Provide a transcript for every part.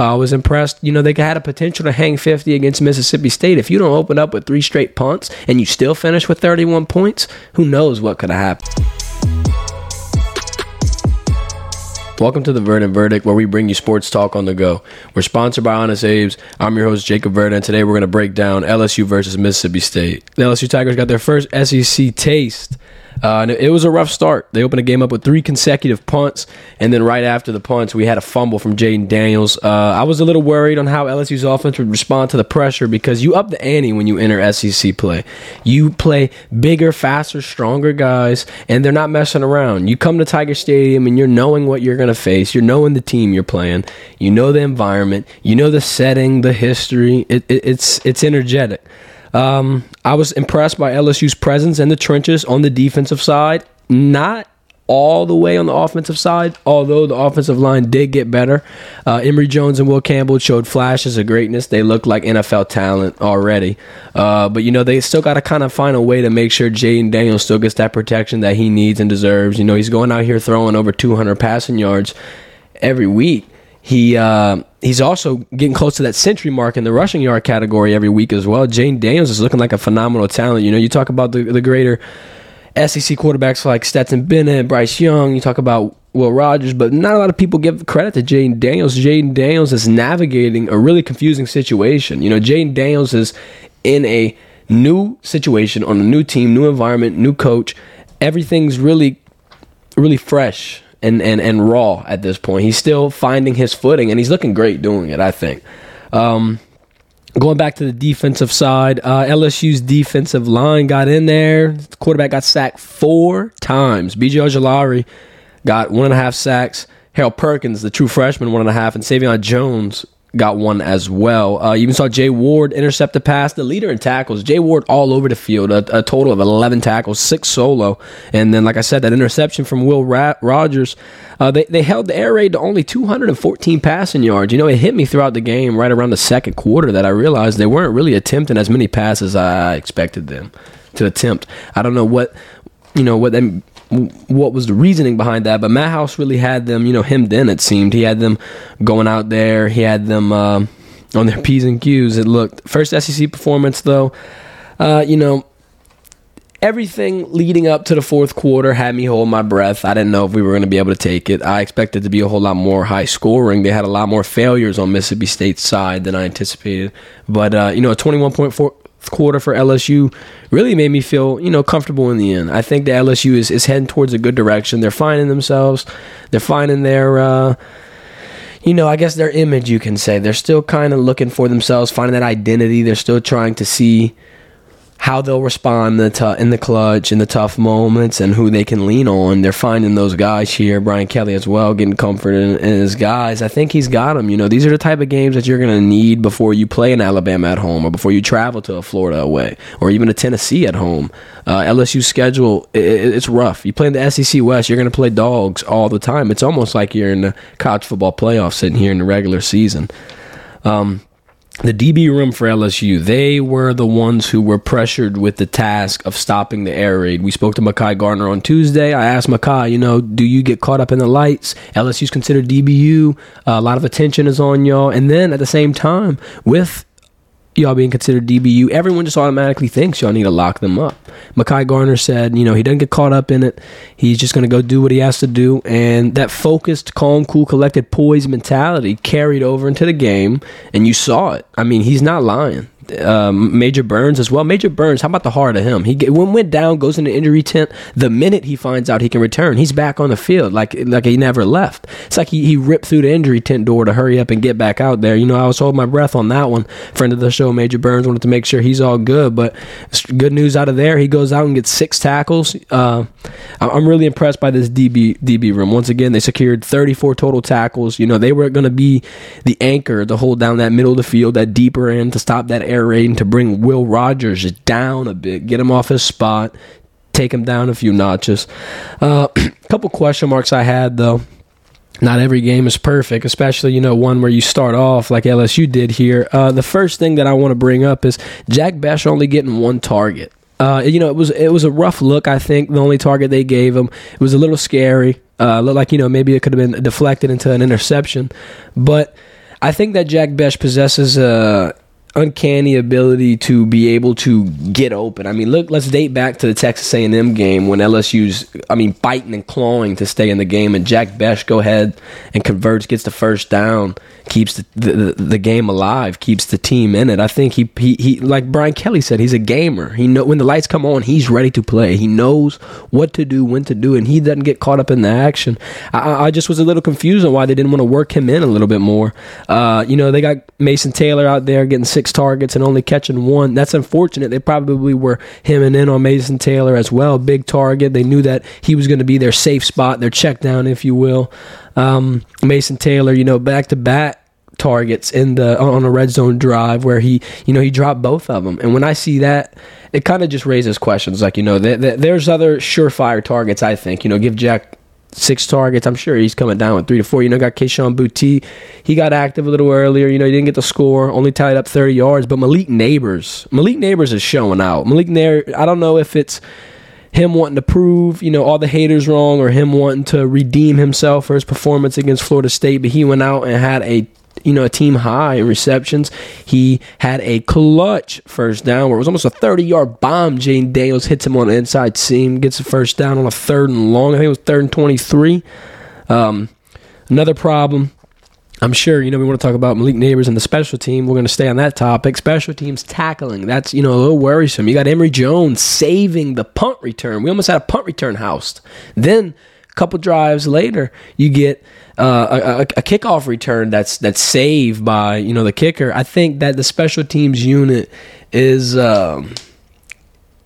uh, I was impressed. You know, they had a potential to hang 50 against Mississippi State. If you don't open up with three straight punts and you still finish with 31 points, who knows what could have happened. Welcome to the Verdant Verdict, where we bring you sports talk on the go. We're sponsored by Honest Abe's. I'm your host, Jacob Verdant, and today we're going to break down LSU versus Mississippi State. The LSU Tigers got their first SEC taste uh, and it was a rough start. They opened the game up with three consecutive punts, and then right after the punts, we had a fumble from Jayden Daniels. Uh, I was a little worried on how LSU's offense would respond to the pressure because you up the ante when you enter SEC play. You play bigger, faster, stronger guys, and they're not messing around. You come to Tiger Stadium and you're knowing what you're going to face. You're knowing the team you're playing. You know the environment. You know the setting, the history. It, it, it's it's energetic. Um, I was impressed by LSU's presence in the trenches on the defensive side. Not all the way on the offensive side, although the offensive line did get better. Uh, Emery Jones and Will Campbell showed flashes of greatness. They look like NFL talent already. Uh, but, you know, they still got to kind of find a way to make sure Jayden Daniels still gets that protection that he needs and deserves. You know, he's going out here throwing over 200 passing yards every week. He uh, he's also getting close to that century mark in the rushing yard category every week as well. Jayden Daniels is looking like a phenomenal talent. You know, you talk about the the greater SEC quarterbacks like Stetson Bennett, Bryce Young. You talk about Will Rogers, but not a lot of people give credit to Jayden Daniels. Jayden Daniels is navigating a really confusing situation. You know, Jayden Daniels is in a new situation on a new team, new environment, new coach. Everything's really, really fresh and, and, and raw at this point. He's still finding his footing, and he's looking great doing it, I think. Um, going back to the defensive side, uh, LSU's defensive line got in there. The quarterback got sacked four times. B.J. Ojulari got one and a half sacks. Harold Perkins, the true freshman, one and a half, and Sai'vion Jones got one as well. Uh, you even saw Jay Ward intercept the pass, the leader in tackles. Jay Ward all over the field, a, a, total of 11 tackles, six solo. And then, like I said, that interception from Will Ra- Rogers, uh, they, they held the air raid to only 214 passing yards. You know, it hit me throughout the game right around the second quarter that I realized they weren't really attempting as many passes as I expected them to attempt. I don't know what you know what them what was the reasoning behind that. But Matt House really had them, you know, hemmed in. It seemed he had them going out there. He had them uh, on their p's and q's. It looked first SEC performance though. Uh, you know, everything leading up to the fourth quarter had me hold my breath. I didn't know if we were going to be able to take it. I expected to be a whole lot more high scoring. They had a lot more failures on Mississippi State's side than I anticipated. But uh, you know, a twenty one point four quarter for LSU really made me feel, you know, comfortable in the end. I think the LSU is, is heading towards a good direction. They're finding themselves. They're finding their, uh, you know, I guess their image, you can say. They're still kind of looking for themselves, finding that identity. They're still trying to see how they'll respond in the, t- in the clutch, in the tough moments, and who they can lean on. They're finding those guys here. Brian Kelly as well, getting comfort in, in his guys. I think he's got them. You know, these are the type of games that you're going to need before you play in Alabama at home, or before you travel to a Florida away, or even a Tennessee at home. Uh, LSU schedule it, it's rough. You play in the SEC West, you're going to play dogs all the time. It's almost like you're in the college football playoff, sitting here in the regular season. Um, the DB room for LSU, they were the ones who were pressured with the task of stopping the air raid. We spoke to Mekhi Garner on Tuesday. I asked Mekhi, you know, do you get caught up in the lights? LSU's considered DBU. Uh, a lot of attention is on y'all. And then at the same time, with y'all being considered DBU, everyone just automatically thinks y'all need to lock them up. Mekhi Garner said, you know, he doesn't get caught up in it. He's just going to go do what he has to do. And that focused, calm, cool, collected, poised mentality carried over into the game. And you saw it. I mean, he's not lying um, Major Burns as well. Major Burns, how about the heart of him? He when went down, goes into the injury tent. The minute he finds out he can return, he's back on the field like like he never left. It's like he, he ripped through the injury tent door to hurry up and get back out there. You know, I was holding my breath on that one. Friend of the show, Major Burns, wanted to make sure he's all good. But good news out of there. He goes out and gets six tackles. Uh, I'm really impressed by this DB DB room. Once again, they secured 34 total tackles. You know, they were going to be the anchor to hold down that middle of the field, that deeper end to stop that air to bring Will Rogers down a bit, get him off his spot, take him down a few notches. A uh, couple question marks I had though. Not every game is perfect, especially you know one where you start off like LSU did here. Uh, the first thing that I want to bring up is Jack Bech only getting one target. Uh, you know, it was it was a rough look. I think the only target they gave him it was a little scary. Uh, looked like you know maybe it could have been deflected into an interception, but I think that Jack Bech possesses a uncanny ability to be able to get open. I mean, look, let's date back to the Texas A&M game when LSU's, I mean, biting and clawing to stay in the game, and Jack Bech go ahead and converts, gets the first down, keeps the, the, the game alive, keeps the team in it. I think he, he he like Brian Kelly said, he's a gamer. He know when the lights come on, he's ready to play. He knows what to do, when to do, and he doesn't get caught up in the action. I, I just was a little confused on why they didn't want to work him in a little bit more. Uh, you know, they got Mason Taylor out there getting targets and only catching one. That's unfortunate. They probably were hemming in on Mason Taylor as well. Big target. They knew that he was going to be their safe spot, their check down, if you will. Um, Mason Taylor, you know, back to back targets in the on a red zone drive where he you know he dropped both of them and when i see that it kind of just raises questions like you know th- th- there's other surefire targets i think you know give jack six targets. I'm sure he's coming down with three to four. You know, got Kayshon Boutte. He got active a little earlier. You know, he didn't get the score, only tied up 30 yards. But Malik Nabers, Malik Nabers is showing out. Malik Nabers, I don't know if it's him wanting to prove, you know, all the haters wrong or him wanting to redeem himself for his performance against Florida State, but he went out and had a you know, a team high receptions. He had a clutch first down where it was almost a 30 yard bomb. Jayden Daniels hits him on the inside seam, gets a first down on a third and long. I think it was third and 23. Um, another problem. I'm sure, you know, we want to talk about Malik Nabers and the special team. We're going to stay on that topic. Special teams tackling. That's, you know, a little worrisome. You got Emery Jones saving the punt return. We almost had a punt return housed. Then, a couple drives later, you get uh, a, a, kickoff return that's that's saved by you know the kicker. I think that the special teams unit is. Um,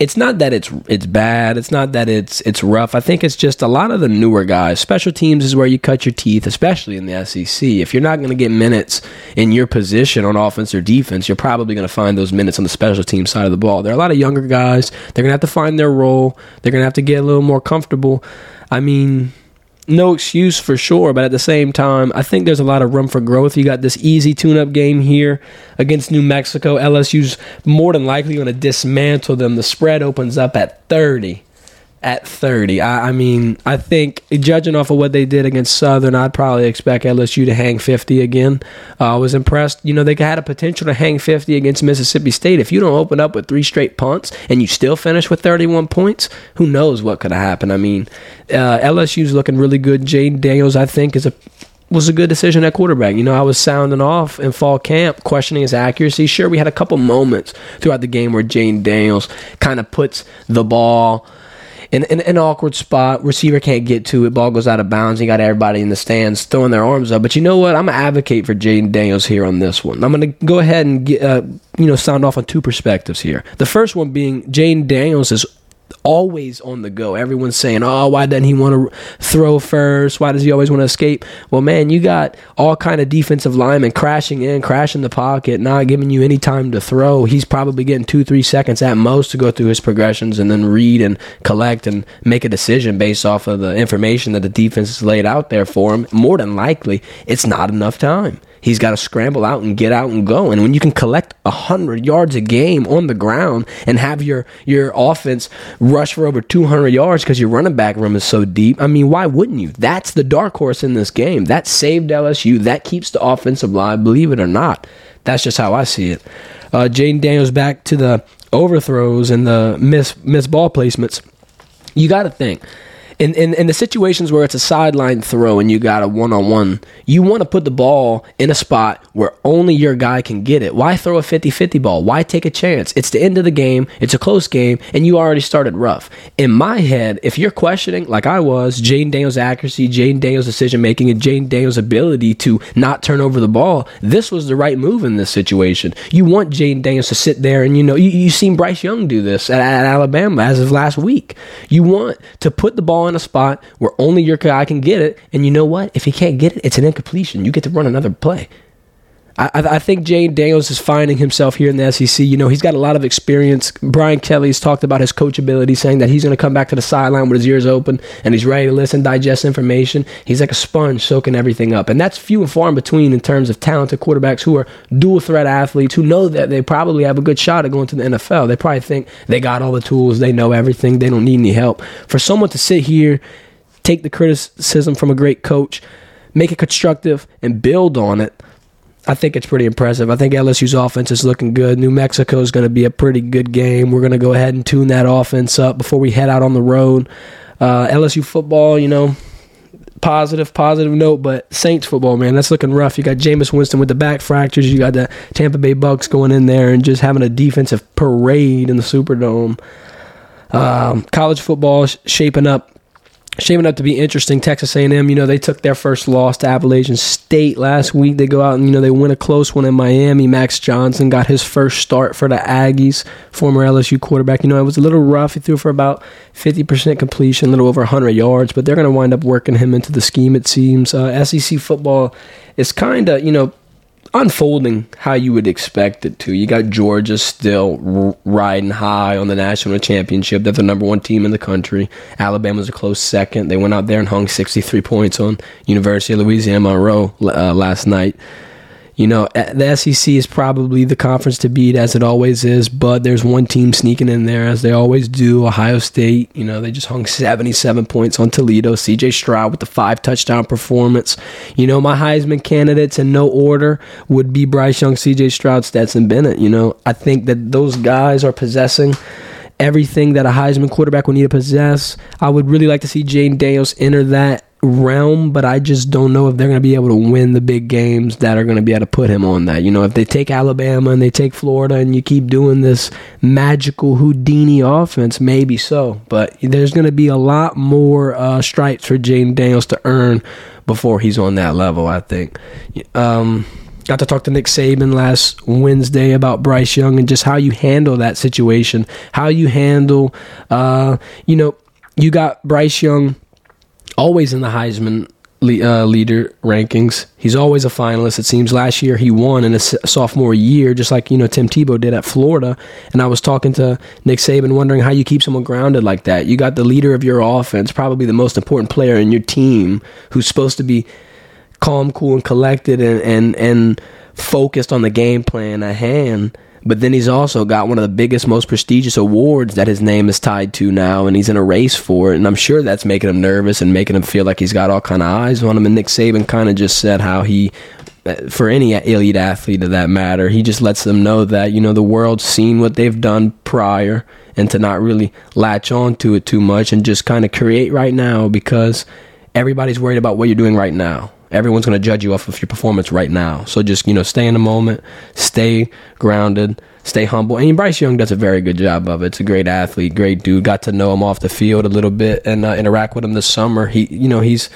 it's not that it's it's bad. It's not that it's it's rough. I think it's just a lot of the newer guys. Special teams is where you cut your teeth, especially in the SEC. If you're not going to get minutes in your position on offense or defense, you're probably going to find those minutes on the special team side of the ball. There are a lot of younger guys. They're going to have to find their role. They're going to have to get a little more comfortable. I mean, no excuse for sure, but at the same time, I think there's a lot of room for growth. You got this easy tune up game here against New Mexico. LSU's more than likely going to dismantle them. The spread opens up at 30 at 30. I, I, mean, I think judging off of what they did against Southern, I'd probably expect LSU to hang 50 again. Uh, I was impressed. You know, they had a potential to hang 50 against Mississippi State. If you don't open up with three straight punts and you still finish with 31 points, who knows what could have happened? I mean, uh, LSU's looking really good. Jayden Daniels, I think, is a was a good decision at quarterback. You know, I was sounding off in fall camp, questioning his accuracy. Sure, we had a couple moments throughout the game where Jayden Daniels kind of puts the ball – in, in, an awkward spot. Receiver can't get to it. Ball goes out of bounds. You got everybody in the stands throwing their arms up. But you know what? I'm gonna advocate for Jayden Daniels here on this one. I'm gonna go ahead and get, uh, you know sound off on two perspectives here. The first one being Jayden Daniels is always on the go. Everyone's saying, "Oh, why doesn't he want to throw first? Why does he always want to escape?" Well, man, you got all kind of defensive linemen crashing in, crashing the pocket, not giving you any time to throw. He's probably getting two, three seconds at most to go through his progressions and then read and collect and make a decision based off of the information that the defense has laid out there for him. More than likely, it's not enough time. He's got to scramble out and get out and go. And when you can collect 100 yards a game on the ground and have your, your offense rush for over 200 yards because your running back room is so deep, I mean, why wouldn't you? That's the dark horse in this game. That saved LSU. That keeps the offensive line, believe it or not. That's just how I see it. Uh, Daniels back to the overthrows and the miss, miss ball placements. You got to think in, in, in the situations where it's a sideline throw and you got a one on one, you want to put the ball in a spot where only your guy can get it. Why throw a 50 50 ball? Why take a chance? It's the end of the game, it's a close game, and you already started rough. In my head, if you're questioning, like I was, Jayden Daniels' accuracy, Jayden Daniels' decision making, and Jayden Daniels' ability to not turn over the ball, this was the right move in this situation. You want Jayden Daniels to sit there and, you know, you, you've seen Bryce Young do this at, at Alabama as of last week. You want to put the ball in a spot where only your guy can get it. And you know what? If he can't get it, it's an incompletion. You get to run another play. I, I think Jayden Daniels is finding himself here in the SEC. You know, he's got a lot of experience. Brian Kelly's talked about his coachability, saying that he's going to come back to the sideline with his ears open and he's ready to listen, digest information. He's like a sponge soaking everything up. And that's few and far in between in terms of talented quarterbacks who are dual threat athletes who know that they probably have a good shot at going to the NFL. They probably think they got all the tools, they know everything, they don't need any help. For someone to sit here, take the criticism from a great coach, make it constructive, and build on it I think it's pretty impressive. I think LSU's offense is looking good. New Mexico is going to be a pretty good game. We're going to go ahead and tune that offense up before we head out on the road. Uh, LSU football, you know, positive, positive note, but Saints football, man, that's looking rough. You got Jameis Winston with the back fractures. You got the Tampa Bay Bucks going in there and just having a defensive parade in the Superdome. Um, college football shaping up shaping up to be interesting. Texas A&M, you know, they took their first loss to Appalachian State last week. They go out and you know they win a close one in Miami. Max Johnson got his first start for the Aggies, former LSU quarterback. You know, it was a little rough. He threw for about fifty percent completion, a little over hundred yards, but they're going to wind up working him into the scheme. It seems uh, SEC football is kind of you know unfolding how you would expect it to. You got Georgia still riding high on the national championship. They're the number one team in the country. Alabama's a close second. They went out there and hung 63 points on University of Louisiana Monroe uh, last night. You know, eh, the SEC is probably the conference to beat as it always is, but there's one team sneaking in there as they always do. Ohio State, you know, they just hung 77 points on Toledo. CJ Stroud with the five touchdown performance. You know, my Heisman candidates in no order would be Bryce Young, CJ Stroud, Stetson Bennett. You know, I think that those guys are possessing everything that a Heisman quarterback would need to possess. I would really like to see Jayden Daniels enter that realm, but I just don't know if they're going to be able to win the big games that are going to be able to put him on that. You know, if they take Alabama and they take Florida and you keep doing this magical Houdini offense, maybe so. But there's going to be a lot more uh, stripes for Jayden Daniels to earn before he's on that level, I think. Um, got to talk to Nick Saban last Wednesday about Bryce Young and just how you handle that situation, how you handle, uh, you know, you got Bryce Young always in the Heisman uh, leader rankings. He's always a finalist. It seems last year he won in his sophomore year, just like you know Tim Tebow did at Florida. And I was talking to Nick Saban, wondering how you keep someone grounded like that. You got the leader of your offense, probably the most important player in your team, who's supposed to be calm, cool, and collected, and and and focused on the game plan at hand but then he's also got one of the biggest, most prestigious awards that his name is tied to now, and he's in a race for it. And I'm sure that's making him nervous and making him feel like he's got all kind of eyes on him. And Nick Saban kind of just said how he, uh, for any elite athlete of that matter, he just lets them know that you know the world's seen what they've done prior, and to not really latch on to it too much and just kind of create right now because everybody's worried about what you're doing right now everyone's going to judge you off of your performance right now. So just, you know, stay in the moment, stay grounded, stay humble. And Bryce Young does a very good job of it. It's a great athlete, great dude. Got to know him off the field a little bit and uh, interact with him this summer. He, you know, he's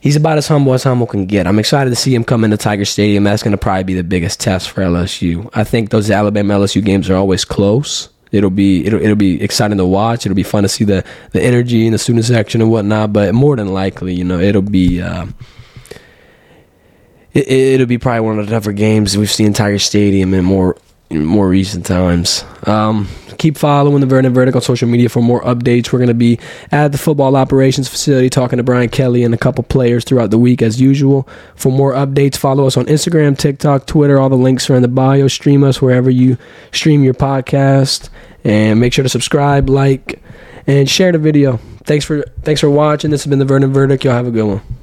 he's about as humble as humble can get. I'm excited to see him come into Tiger Stadium. That's going to probably be the biggest test for LSU. I think those Alabama LSU games are always close. It'll be it'll it'll be exciting to watch. It'll be fun to see the the energy and the student section and whatnot. But more than likely, you know, it'll be. Uh, it, will be probably one of the tougher games we've seen Tiger Stadium in more in more recent times. Um, keep following the Vernon Verdict on social media for more updates. We're going to be at the football operations facility talking to Brian Kelly and a couple players throughout the week as usual. For more updates, follow us on Instagram, TikTok, Twitter. All the links are in the bio. Stream us wherever you stream your podcast, and make sure to subscribe, like, and share the video. Thanks for thanks for watching. This has been the Vernon Verdict. Y'all have a good one.